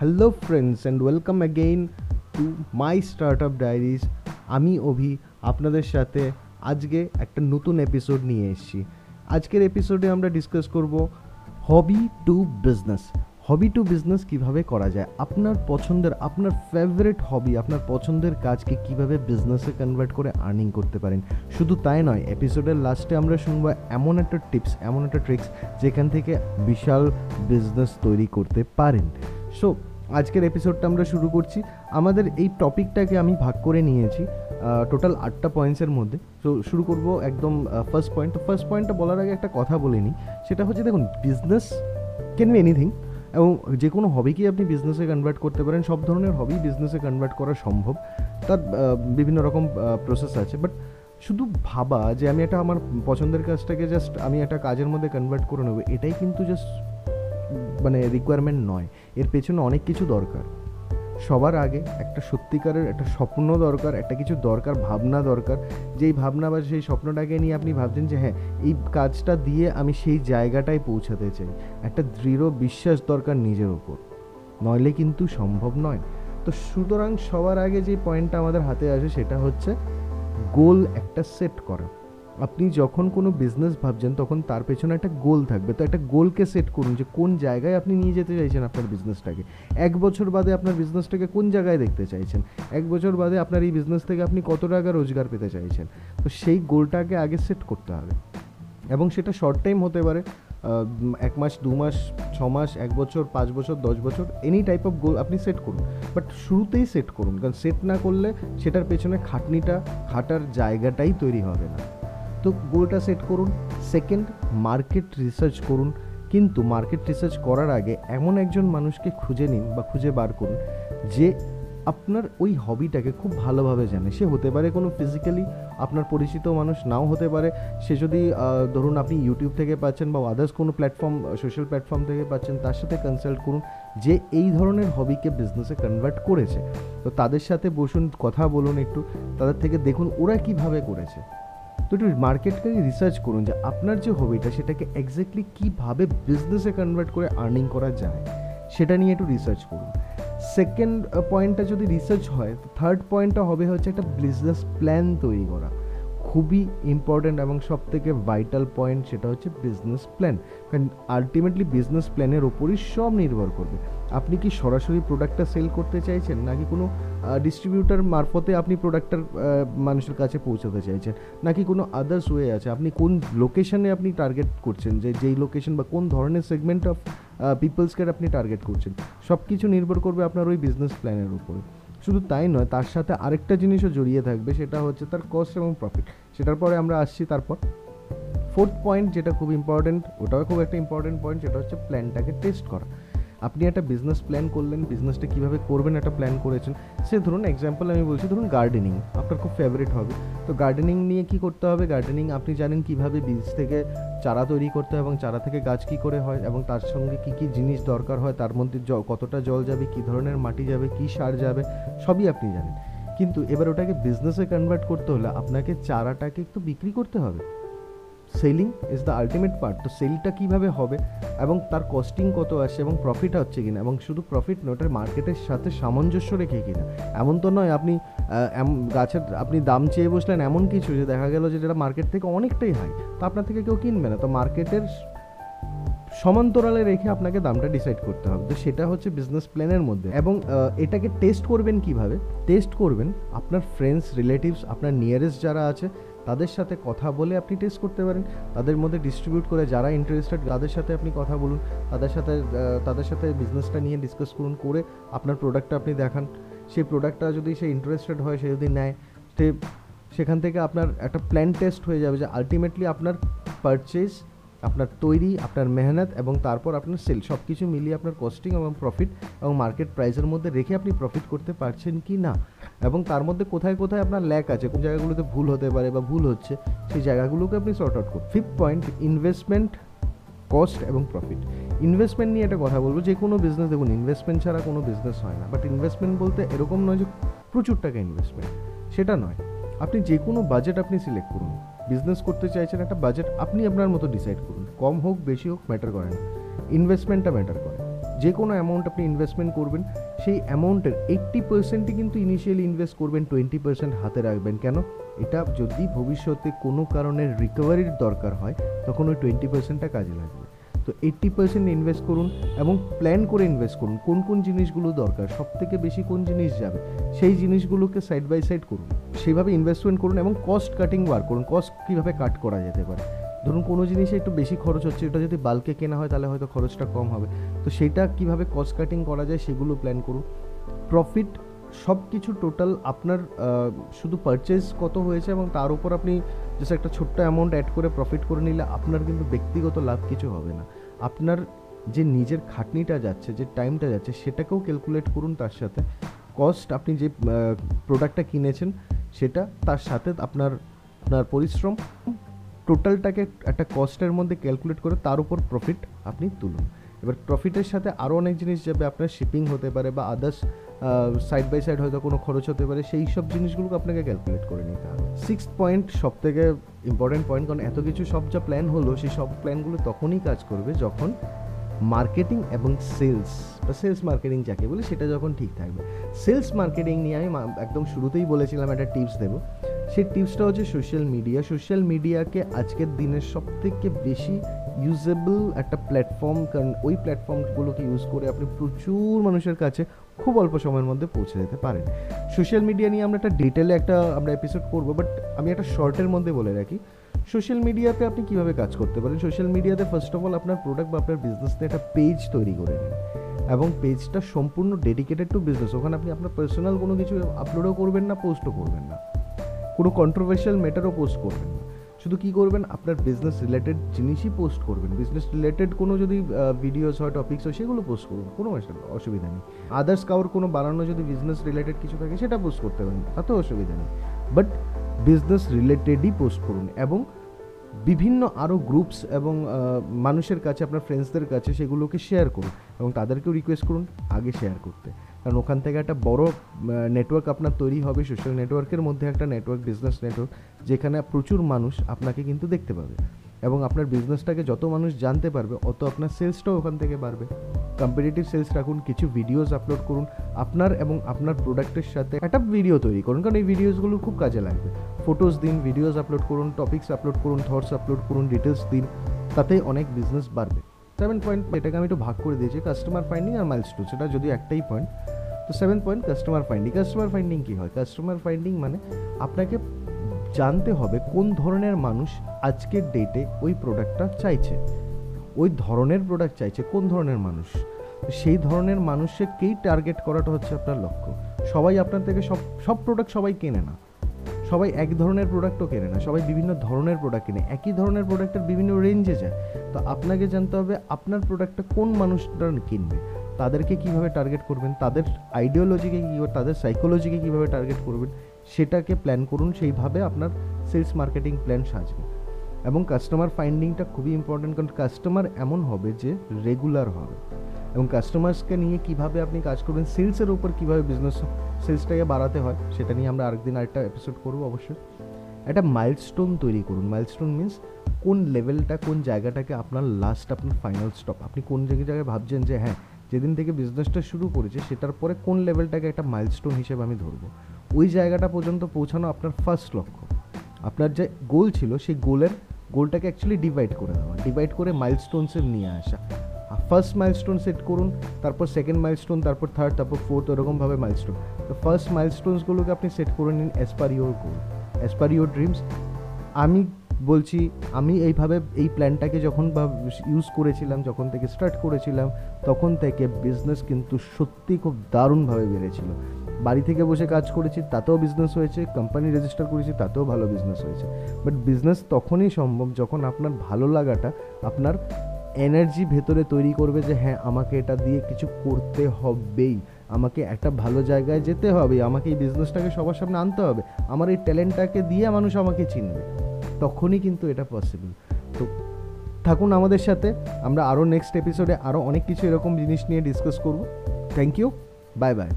Hello friends and welcome again to my startup diaries আমি অভি, আপনাদের সাথে আজকে একটা নতুন এপিসোড নিয়ে এসেছি। আজকের এপিসোডে আমরা ডিসকাস করব hobby to business hobby to business কীভাবে করা যায়? আপনার পছন্দের, আপনার ফেভারিট হবি আপনার পছন্দের কাজকে কীভাবে বিজনেসে কনভার্ট করে আর্নিং করতে পারেন? শুধু তাই নয় এপিসোডের লাস্টে আমরা শুনব এমন একটা টিপস এমন একটা ট্রিক্স যেখান থেকে বিশাল বিজনেস তৈরি করতে পারেন। সো আজকের এপিসোডটা আমরা শুরু করছি। আমাদের এই টপিকটাকে আমি ভাগ করে নিয়েছি টোটাল আটটা পয়েন্টসের মধ্যে। তো শুরু করব একদম ফার্স্ট পয়েন্ট তো ফার্স্ট পয়েন্টটা বলার আগে একটা কথা বলে নিই। সেটা হচ্ছে, দেখুন বিজনেস ক্যান বি এনিথিং এবং যে কোনো হবিকেই আপনি বিজনেসে কনভার্ট করতে পারেন, সব ধরনের হবি বিজনেসে কনভার্ট করা সম্ভব। তার বিভিন্ন রকম প্রসেস আছে। বাট শুধু ভাবা যে আমি একটা আমার পছন্দের কাজটাকে জাস্ট আমি একটা কাজের মধ্যে কনভার্ট করে নেব, এটাই কিন্তু জাস্ট মানে রিকোয়ারমেন্ট নয়। এর পেছনে অনেক কিছু দরকার। সবার আগে একটা সত্যিকারের একটা স্বপ্ন দরকার, একটা কিছু দরকার, ভাবনা দরকার। যেই ভাবনা বা সেই স্বপ্নটাকে নিয়ে আপনি ভাবছেন যে হ্যাঁ এই কাজটা দিয়ে আমি সেই জায়গাটায় পৌঁছাতে চাই। একটা দৃঢ় বিশ্বাস দরকার নিজের ওপর নইলে কিন্তু সম্ভব নয়। তো সুতরাং সবার আগে যে পয়েন্টটা আমাদের হাতে আসে সেটা হচ্ছে গোল একটা সেট করা। আপনি যখন কোনো বিজনেস ভাবছেন, তখন তার পেছনে একটা গোল থাকবে। তো একটা গোলকে সেট করুন যে কোন জায়গায় আপনি নিয়ে যেতে চাইছেন আপনার বিজনেসটাকে এক বছর বাদে আপনার বিজনেসটাকে কোন জায়গায় দেখতে চাইছেন? এক বছর বাদে আপনার এই বিজনেস থেকে আপনি কত টাকা রোজগার পেতে চাইছেন? তো সেই গোলটাকে আগে সেট করতে হবে। এবং সেটা শর্ট টাইম হতে পারে এক মাস, দু মাস, ছ মাস, এক বছর, পাঁচ বছর, দশ বছর এনি টাইপ অফ গোল আপনি সেট করুন। বাট শুরুতেই সেট করুন। কারণ সেট না করলে সেটার পেছনে খাটনিটা, খাটার জায়গাটাই তৈরি হবে না। তো গোলটা সেট করুন। সেকেন্ড মার্কেট রিসার্চ করুন। কিন্তু মার্কেট রিসার্চ করার আগে এমন একজন মানুষকে খুঁজে নিন বা খুঁজে বার করুন, যে আপনার ওই হবিটাকে খুব ভালোভাবে জানে। সে হতে পারে কোনো ফিজিক্যালি আপনার পরিচিত মানুষ, নাও হতে পারে। সে যদি ধরুন আপনি ইউটিউব থেকে পাচ্ছেন বা আদার্স কোনো প্ল্যাটফর্ম সোশ্যাল প্ল্যাটফর্ম থেকে পাচ্ছেন, তার সাথে কনসাল্ট করুন, যে এই ধরনের হবিকে বিজনেসে কনভার্ট করেছে। তো তাদের সাথে বসুন, কথা বলুন একটু, তাদের থেকে দেখুন ওরা কীভাবে করেছে। তো একটু মার্কেটকে রিসার্চ করুন যে আপনার যে হবিটা সেটাকে এক্স্যাক্টলি কীভাবে বিজনেসে কনভার্ট করে আর্নিং করা যায়, সেটা নিয়ে একটু রিসার্চ করুন। সেকেন্ড পয়েন্টটা যদি রিসার্চ হয় থার্ড পয়েন্টটা হবে হচ্ছে একটা বিজনেস প্ল্যান তৈরি করা। খুবই ইম্পর্ট্যান্ট এবং সব থেকে ভাইটাল পয়েন্ট সেটা হচ্ছে বিজনেস প্ল্যান কারণ আলটিমেটলি বিজনেস প্ল্যানের ওপরই সব নির্ভর করবে। আপনি কি সরাসরি প্রোডাক্টটা সেল করতে চাইছেন? নাকি কোনো ডিস্ট্রিবিউটার মারফতে আপনি প্রোডাক্টটার মানুষের কাছে পৌঁছাতে চাইছেন? নাকি কোনো আদার্স ওয়ে আছে? আপনি কোন লোকেশনে আপনি টার্গেট করছেন? যে, যেই লোকেশন বা কোন ধরনের সেগমেন্ট অফ পিপলসকে আপনি টার্গেট করছেন? সব কিছু নির্ভর করবে আপনার ওই বিজনেস প্ল্যানের উপরে। শুধু তাই নয়, তার সাথে আরেকটা জিনিসও জড়িয়ে থাকবে, সেটা হচ্ছে তার কস্ট এবং প্রফিট সেটার পরে আমরা আসছি তারপর। ফোর্থ পয়েন্ট যেটা খুব ইম্পর্টেন্ট ওটাও খুব একটা ইম্পর্টেন্ট পয়েন্ট সেটা হচ্ছে প্ল্যানটাকে টেস্ট করা। আপনি একটা বিজনেস প্ল্যান করলেন বিজনেসটা কীভাবে করবেন, একটা প্ল্যান করেছেন, সে ধরুন এক্সাম্পল আমি বলছি, ধরুন গার্ডেনিং আপনার খুব ফেভারিট হবে তো গার্ডেনিং নিয়ে কি করতে হবে? গার্ডেনিং আপনি জানেন কীভাবে বীজ থেকে চারা তৈরি করতে হয় এবং চারা থেকে গাছ কী করে হয় এবং তার সঙ্গে কী কী জিনিস দরকার হয়, তার মধ্যে জ- কতটা জল যাবে, কী ধরনের মাটি যাবে, কী সার যাবে, সবই আপনি জানেন। কিন্তু এবার ওটাকে বিজনেসে কনভার্ট করতে হলে আপনাকে চারাটাকে একটু বিক্রি করতে হবে। Selling is the ultimate part তো সেলটা কীভাবে হবে এবং তার কস্টিং কত আসে এবং প্রফিট হচ্ছে কিনা এবং শুধু প্রফিট নয় ওটার মার্কেটের সাথে সামঞ্জস্য রেখে কিনা। এমন তো নয় আপনি গাছের আপনি দাম চেয়ে বসলেন এমন কিছু যে দেখা গেল যে যেটা মার্কেট থেকে অনেকটাই হাই তো আপনার থেকে কেউ কিনবে না। তো মার্কেটের সমান্তরালে রেখে আপনাকে দামটা ডিসাইড করতে হবে। তো সেটা হচ্ছে বিজনেস প্ল্যানের মধ্যে। এবং এটাকে টেস্ট করবেন কীভাবে? টেস্ট করবেন আপনার ফ্রেন্ডস রিলেটিভস আপনার নিয়ারেস্ট যারা আছে তাদের সাথে কথা বলে আপনি টেস্ট করতে পারেন। তাদের মধ্যে ডিস্ট্রিবিউট করে যারা ইন্টারেস্টেড তাদের সাথে আপনি কথা বলুন। তাদের সাথে তাদের সাথে বিজনেসটা নিয়ে ডিসকাস করুন, করে আপনার প্রোডাক্টটা আপনি দেখান। সেই প্রোডাক্টটা যদি সে ইন্টারেস্টেড হয়, সে যদি নেয় সেখান থেকে আপনার একটা প্ল্যান টেস্ট হয়ে যাবে যে আলটিমেটলি আপনার পারচেজ আপনার তৈরি, আপনার মেহনত এবং তারপর আপনার সেল সব কিছু মিলিয়ে আপনার কস্টিং এবং প্রফিট এবং মার্কেট প্রাইসের মধ্যে রেখে আপনি প্রফিট করতে পারছেন কি না? এবং তার মধ্যে কোথায় কোথায় আপনার ল্যাক আছে? কোন জায়গাগুলোতে ভুল হতে পারে বা ভুল হচ্ছে, সেই জায়গাগুলোকে আপনি সর্ট আউট করুন। ফিফথ পয়েন্ট ইনভেস্টমেন্ট কস্ট এবং প্রফিট ইনভেস্টমেন্ট নিয়ে একটা কথা বলব, যে কোনো বিজনেস দেখুন ইনভেস্টমেন্ট ছাড়া কোনো বিজনেস হয় না। বাট ইনভেস্টমেন্ট বলতে এরকম নয় যে প্রচুর টাকা ইনভেস্টমেন্ট সেটা নয়। আপনি যে কোনো বাজেট আপনি সিলেক্ট করুন। বিজনেস করতে চাইছেন একটা বাজেট আপনি আপনার মতো ডিসাইড করুন। কম হোক, বেশি হোক ম্যাটার করে না। ইনভেস্টমেন্টটা ম্যাটার করে। যে কোনো অ্যামাউন্ট আপনি ইনভেস্টমেন্ট করবেন, সেই অ্যামাউন্টের এইট্টি পার্সেন্টই কিন্তু ইনিশিয়ালি ইনভেস্ট করবেন টোয়েন্টি পার্সেন্ট হাতে রাখবেন। কেন? এটা যদি ভবিষ্যতে কোনো কারণে রিকভারির দরকার হয়, তখন ওই টোয়েন্টি পার্সেন্টটা কাজে লাগবে। তো এইট্টি পার্সেন্ট ইনভেস্ট করুন এবং প্ল্যান করে ইনভেস্ট করুন, কোন কোন জিনিসগুলো দরকার সব থেকে বেশি কোন জিনিস যাবে, সেই জিনিসগুলোকে সাইড বাই সাইড করুন, সেইভাবে ইনভেস্টমেন্ট করুন এবং কস্ট কাটিং বার করুন কস্ট কীভাবে কাট করা যেতে পারে, ধরুন কোনো জিনিসে একটু বেশি খরচ হচ্ছে, এটা যদি বাল্কে কেনা হয় তাহলে হয়তো খরচটা কম হবে, তো সেটা কীভাবে কস্ট কাটিং করা যায় সেগুলো প্ল্যান করুন প্রফিট সব কিছু টোটাল আপনার শুধু পারচেজ কত হয়েছে এবং তার উপর আপনি জাস্ট একটা ছোট্ট অ্যামাউন্ট অ্যাড করে প্রফিট করে নিলে আপনার কিন্তু ব্যক্তিগত লাভ কিছু হবে না আপনার যে নিজের খাটনিটা যাচ্ছে, যে টাইমটা যাচ্ছে, সেটাকেও ক্যালকুলেট করুন তার সাথে। কস্ট আপনি যে প্রোডাক্টটা কিনেছেন, সেটা তার সাথে আপনার আপনার পরিশ্রম টোটালটাকে একটা কস্টের মধ্যে ক্যালকুলেট করে তার উপর প্রফিট আপনি তুলুন। এবার প্রফিটের সাথে আরও অনেক জিনিস যাবে, আপনার শিপিং হতে পারে বা আদার্স সাইড বাই সাইড হয়তো কোনো খরচ হতে পারে, সেই সব জিনিসগুলোকে আপনাকে ক্যালকুলেট করে নিতে হবে। সিক্স পয়েন্ট সব থেকে ইম্পর্টেন্ট পয়েন্ট কারণ এত কিছু সব যা প্ল্যান হলো, সেই সব প্ল্যানগুলো তখনই কাজ করবে যখন মার্কেটিং এবং সেলস বা সেলস মার্কেটিং যাকে বলি, সেটা যখন ঠিক থাকবে। সেলস মার্কেটিং নিয়ে আমি একদম শুরুতেই বলেছিলাম একটা টিপস দেবো। সেই টিপসটা হচ্ছে সোশ্যাল মিডিয়া সোশ্যাল মিডিয়াকে আজকের দিনের সব থেকে বেশি ইউজেবল একটা প্ল্যাটফর্ম কারণ ওই প্ল্যাটফর্মগুলোকে ইউজ করে আপনি প্রচুর মানুষের কাছে খুব অল্প সময়ের মধ্যে পৌঁছে যেতে পারেন। সোশ্যাল মিডিয়া নিয়ে আমরা একটা ডিটেলে একটা আমরা এপিসোড করব বাট আমি একটা শর্টের মধ্যে বলে রাখি। সোশ্যাল মিডিয়াতে আপনি কীভাবে কাজ করতে পারেন? সোশ্যাল মিডিয়াতে ফার্স্ট অফ অল আপনার প্রোডাক্ট বা আপনার বিজনেস নিয়ে একটা পেজ তৈরি করে নিন এবং পেজটা সম্পূর্ণ ডেডিকেটেড টু বিজনেস ওখানে আপনি আপনার পার্সোনাল কোনো কিছু আপলোডও করবেন না পোস্টও করবেন না। কোনো কন্ট্রোভার্সিয়াল ম্যাটারও পোস্ট করবেন না। শুধু কি করবেন? আপনার বিজনেস রিলেটেড জিনিসই পোস্ট করবেন। বিজনেস রিলেটেড কোনো যদি ভিডিওস হয় টপিক্স হয়, সেগুলো পোস্ট করুন। কোনো অসু- অসুবিধা নেই। আদার্স কাউর কোনো বানানো যদি বিজনেস রিলেটেড কিছু থাকে, সেটা পোস্ট করতে পারেন। তাতেও অসুবিধা নেই। বাট বিজনেস রিলেটেডই পোস্ট করুন এবং বিভিন্ন আরও গ্রুপস এবং মানুষের কাছে, আপনার ফ্রেন্ডসদের কাছে সেগুলোকে শেয়ার করুন এবং তাদেরকেও রিকোয়েস্ট করুন, আগে শেয়ার করতে। কারণ ওখান থেকে একটা বড় নেটওয়ার্ক আপনার তৈরি হবে সোশ্যাল নেটওয়ার্কের মধ্যে একটা নেটওয়ার্ক বিজনেস নেটওয়ার্ক যেখানে প্রচুর মানুষ আপনাকে কিন্তু দেখতে পাবে। এবং আপনার বিজনেসটাকে যত মানুষ জানতে পারবে, অত আপনার সেলসটাও ওখান থেকে বাড়বে। কম্পিটিটিভ সেলস রাখুন, কিছু ভিডিওস আপলোড করুন। আপনার এবং আপনার প্রোডাক্টের সাথে একটা ভিডিও তৈরি করুন, কারণ এই ভিডিওসগুলো খুব কাজে লাগবে। ফটোস দিন ভিডিওস আপলোড করুন টপিক্স আপলোড করুন থটস আপলোড করুন ডিটেলস দিন তাতে অনেক বিজনেস বাড়বে। সেভেন পয়েন্ট এটাকে আমি একটু ভাগ করে দিয়েছি কাস্টমার ফাইন্ডিং আর মাইলস্টোন সেটা যদি একটাই পয়েন্ট তো seven point customer finding customer finding কী হয়? কাস্টমার ফাইন্ডিং মানে আপনাকে জানতে হবে কোন ধরনের মানুষ আজকের ডেটে ওই প্রোডাক্টটা চাইছে। ওই ধরনের প্রোডাক্ট চাইছে, কোন ধরনের মানুষ? সেই ধরনের মানুষকেই টার্গেট করাটা হচ্ছে আপনার লক্ষ্য? সবাই আপনার থেকে সব সব প্রোডাক্ট সবাই কেনে না। সবাই এক ধরনের প্রোডাক্টও কেনে না, সবাই বিভিন্ন ধরনের প্রোডাক্ট কিনে, একই ধরনের প্রোডাক্টের বিভিন্ন রেঞ্জে যায়। তো আপনাকে জানতে হবে আপনার প্রোডাক্টটা কোন মানুষটা কিনবে, তাদেরকে কীভাবে টার্গেট করবেন, তাদের আইডিওলজিকে কীভাবে, তাদের সাইকোলজিকে কীভাবে টার্গেট করবেন, সেটাকে প্ল্যান করুন, সেইভাবে আপনার সেলস মার্কেটিং প্ল্যান সাজবে। এবং কাস্টমার ফাইন্ডিংটা খুবই ইম্পর্টেন্ট কারণ কাস্টমার এমন হবে যে রেগুলার হবে। এবং কাস্টমার্সকে নিয়ে কীভাবে আপনি কাজ করবেন সেলসের উপর কীভাবে বিজনেস সেলসটাকে বাড়াতে হয়, সেটা নিয়ে আমরা আরেকদিন আরেকটা এপিসোড করব অবশ্যই। একটা মাইলস্টোন তৈরি করুন। মাইলস্টোন মিন্স কোন লেভেলটা কোন জায়গাটাকে আপনার লাস্ট আপনার ফাইনাল স্টপ আপনি কোন জায়গায় ভাবছেন যে হ্যাঁ যেদিন থেকে বিজনেসটা শুরু করেছে, সেটার পরে কোন লেভেলটাকে একটা মাইলস্টোন হিসেবে আমি ধরবো? ওই জায়গাটা পর্যন্ত পৌঁছানো আপনার ফার্স্ট লক্ষ্য। আপনার যে গোল ছিল, সেই গোলের গোলটাকে অ্যাকচুয়ালি ডিভাইড করে দেওয়া। ডিভাইড করে মাইলস্টোনসে নিয়ে আসা। ফার্স্ট মাইলস্টোন সেট করুন, তারপর সেকেন্ড মাইলস্টোন তারপর থার্ড তারপর ফোর্থ ওরকমভাবে মাইলস্টোন তো ফার্স্ট মাইলস্টোনসগুলোকে আপনি সেট করে নিন as per your goal as per your dreams আমি বলছি, আমি এইভাবে এই প্ল্যানটাকে যখন বা ইউজ করেছিলাম, যখন থেকে স্টার্ট করেছিলাম, তখন থেকে বিজনেস কিন্তু সত্যি খুব দারুণভাবে বেড়েছিল। বাড়ি থেকে বসে কাজ করেছি, তাতেও বিজনেস হয়েছে কোম্পানি রেজিস্টার করেছি, তাতেও ভালো বিজনেস হয়েছে। বাট বিজনেস তখনই সম্ভব যখন আপনার ভালো লাগাটা, আপনার এনার্জি ভেতরে তৈরি করবে যে হ্যাঁ আমাকে এটা দিয়ে কিছু করতে হবেই। আমাকে একটা ভালো জায়গায় যেতে হবে। আমাকে এই বিজনেসটাকে সবার সামনে আনতে হবে। আমার এই ট্যালেন্টটাকে দিয়ে মানুষ আমাকে চিনবে। তখনই কিন্তু এটা পসিবল তো থাকুন আমাদের সাথে। আমরা আরও নেক্সট এপিসোডে আরও অনেক কিছু এরকম জিনিস নিয়ে ডিসকাস করব। Thank you bye bye